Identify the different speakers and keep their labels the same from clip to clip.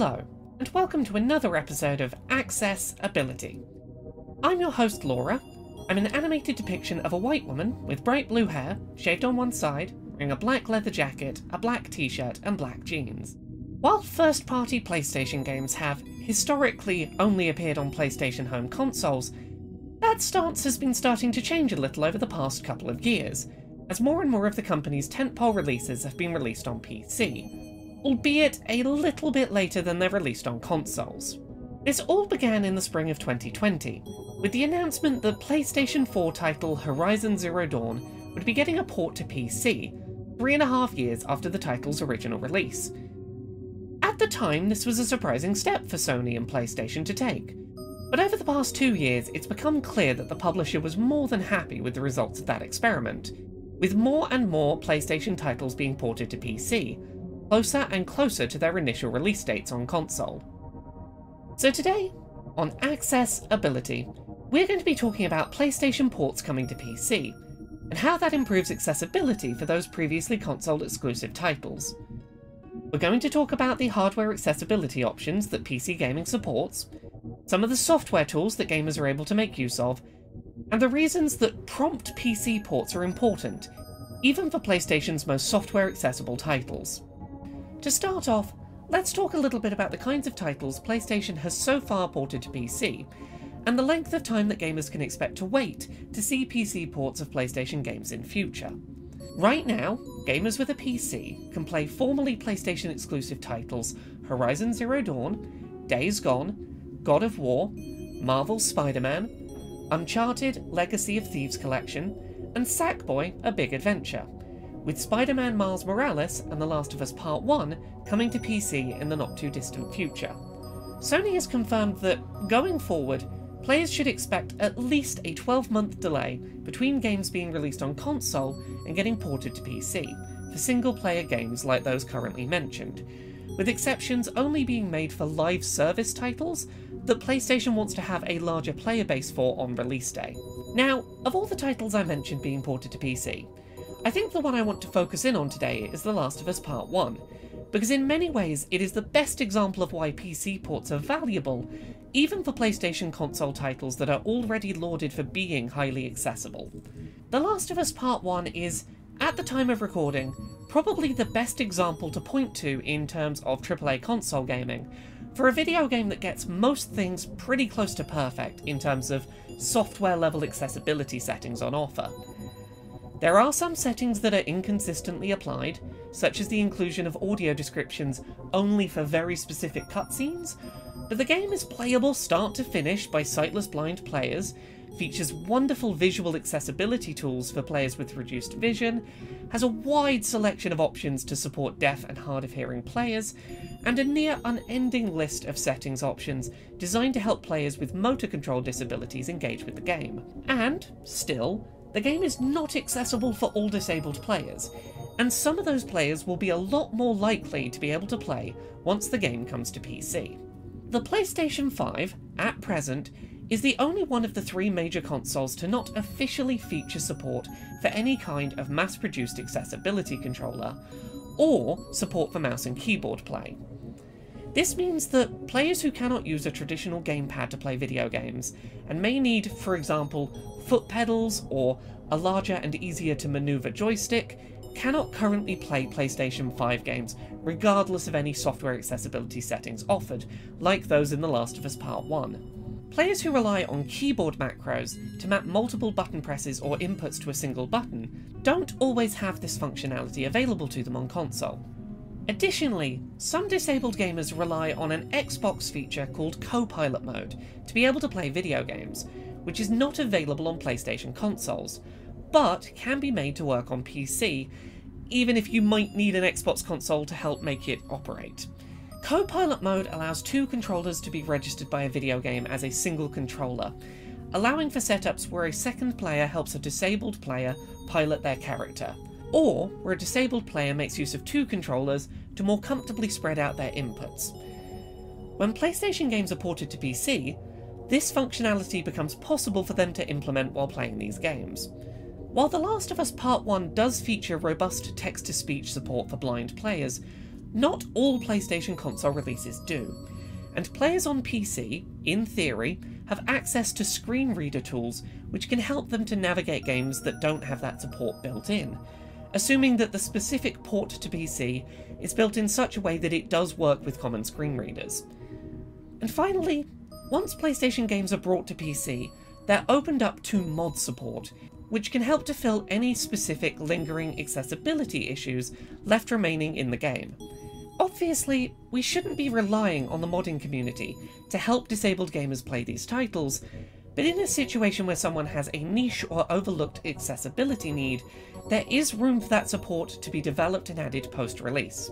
Speaker 1: Hello, and welcome to another episode of Access Ability. I'm your host Laura. I'm an animated depiction of a white woman with bright blue hair, shaved on one side, wearing a black leather jacket, a black t shirt, and black jeans. While first party PlayStation games have historically only appeared on PlayStation home consoles, that stance has been starting to change a little over the past couple of years, as more and more of the company's tentpole releases have been released on PC, albeit a little bit later than they're released on consoles. This all began in the spring of 2020, with the announcement that PlayStation 4 title Horizon Zero Dawn would be getting a port to PC, three and a half years after the title's original release. At the time, this was a surprising step for Sony and PlayStation to take, but over the past two years, it's become clear that the publisher was more than happy with the results of that experiment, with more and more PlayStation titles being ported to PC, closer and closer to their initial release dates on console. So today, on Access Ability, we're going to be talking about PlayStation ports coming to PC, and how that improves accessibility for those previously console exclusive titles. We're going to talk about the hardware accessibility options that PC gaming supports, some of the software tools that gamers are able to make use of, and the reasons that prompt PC ports are important, even for PlayStation's most software accessible titles. To start off, let's talk a little bit about the kinds of titles PlayStation has so far ported to PC, and the length of time that gamers can expect to wait to see PC ports of PlayStation games in future. Right now, gamers with a PC can play formerly PlayStation exclusive titles Horizon Zero Dawn, Days Gone, God of War, Marvel's Spider Man, Uncharted Legacy of Thieves Collection, and Sackboy A Big Adventure, with Spider Man Miles Morales and The Last of Us Part 1 coming to PC in the not too distant future. Sony has confirmed that, going forward, players should expect at least a 12 month delay between games being released on console and getting ported to PC, for single player games like those currently mentioned, with exceptions only being made for live service titles that PlayStation wants to have a larger player base for on release day. Now, of all the titles I mentioned being ported to PC, I think the one I want to focus in on today is The Last of Us Part 1, because in many ways it is the best example of why PC ports are valuable, even for PlayStation console titles that are already lauded for being highly accessible. The Last of Us Part 1 is, at the time of recording, probably the best example to point to in terms of AAA console gaming, for a video game that gets most things pretty close to perfect in terms of software level accessibility settings on offer. There are some settings that are inconsistently applied, such as the inclusion of audio descriptions only for very specific cutscenes, but the game is playable start to finish by sightless blind players, features wonderful visual accessibility tools for players with reduced vision, has a wide selection of options to support deaf and hard of hearing players, and a near unending list of settings options designed to help players with motor control disabilities engage with the game. And, still, the game is not accessible for all disabled players, and some of those players will be a lot more likely to be able to play once the game comes to PC. The PlayStation 5, at present, is the only one of the three major consoles to not officially feature support for any kind of mass produced accessibility controller, or support for mouse and keyboard play. This means that players who cannot use a traditional gamepad to play video games, and may need, for example, foot pedals or a larger and easier to maneuver joystick, cannot currently play PlayStation 5 games, regardless of any software accessibility settings offered, like those in The Last of Us Part 1. Players who rely on keyboard macros to map multiple button presses or inputs to a single button don't always have this functionality available to them on console. Additionally, some disabled gamers rely on an Xbox feature called Co-Pilot Mode to be able to play video games, which is not available on PlayStation consoles, but can be made to work on PC, even if you might need an Xbox console to help make it operate. Co-pilot mode allows two controllers to be registered by a video game as a single controller, allowing for setups where a second player helps a disabled player pilot their character, or where a disabled player makes use of two controllers to more comfortably spread out their inputs. When PlayStation games are ported to PC, this functionality becomes possible for them to implement while playing these games. While The Last of Us Part 1 does feature robust text to speech support for blind players, not all PlayStation console releases do, and players on PC, in theory, have access to screen reader tools which can help them to navigate games that don't have that support built in, assuming that the specific port to PC is built in such a way that it does work with common screen readers. And finally, once PlayStation games are brought to PC, they're opened up to mod support, which can help to fill any specific lingering accessibility issues left remaining in the game. Obviously, we shouldn't be relying on the modding community to help disabled gamers play these titles, but in a situation where someone has a niche or overlooked accessibility need, there is room for that support to be developed and added post-release.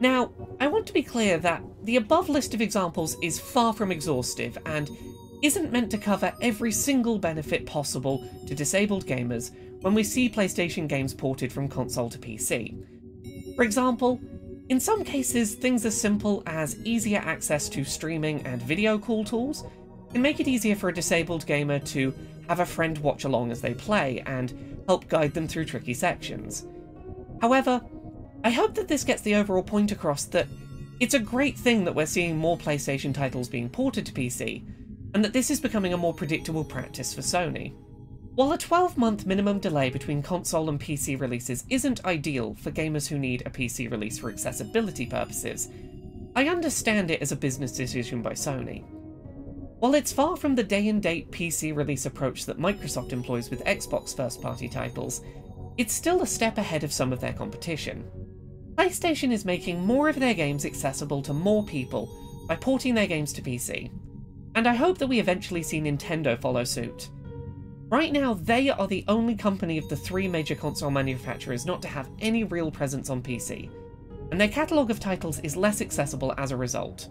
Speaker 1: Now, I want to be clear that the above list of examples is far from exhaustive and isn't meant to cover every single benefit possible to disabled gamers when we see PlayStation games ported from console to PC. For example, in some cases, things as simple as easier access to streaming and video call tools can make it easier for a disabled gamer to have a friend watch along as they play and help guide them through tricky sections. However, I hope that this gets the overall point across that it's a great thing that we're seeing more PlayStation titles being ported to PC, and that this is becoming a more predictable practice for Sony. While a 12 month minimum delay between console and PC releases isn't ideal for gamers who need a PC release for accessibility purposes, I understand it as a business decision by Sony. While it's far from the day and date PC release approach that Microsoft employs with Xbox first party titles, it's still a step ahead of some of their competition. PlayStation is making more of their games accessible to more people by porting their games to PC, and I hope that we eventually see Nintendo follow suit. Right now, they are the only company of the three major console manufacturers not to have any real presence on PC, and their catalogue of titles is less accessible as a result.